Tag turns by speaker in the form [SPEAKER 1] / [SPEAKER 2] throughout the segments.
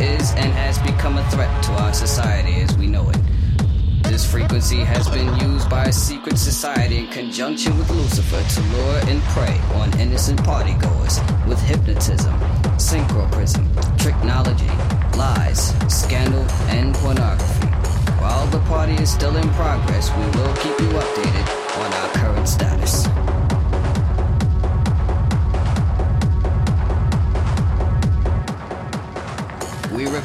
[SPEAKER 1] is and has become a threat to our society as we know it. This frequency has been used by a secret society in conjunction with Lucifer to lure and prey on innocent partygoers with hypnotism, synchroprism, tricknology, lies, scandal, and pornography. While the party is still in progress, we will keep you updated on our current status.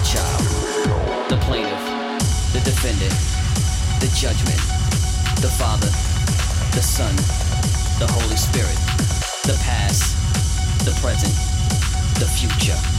[SPEAKER 1] the child, the plaintiff, the defendant, the judgment, the Father, the Son, the Holy Spirit, the past, the present, the future.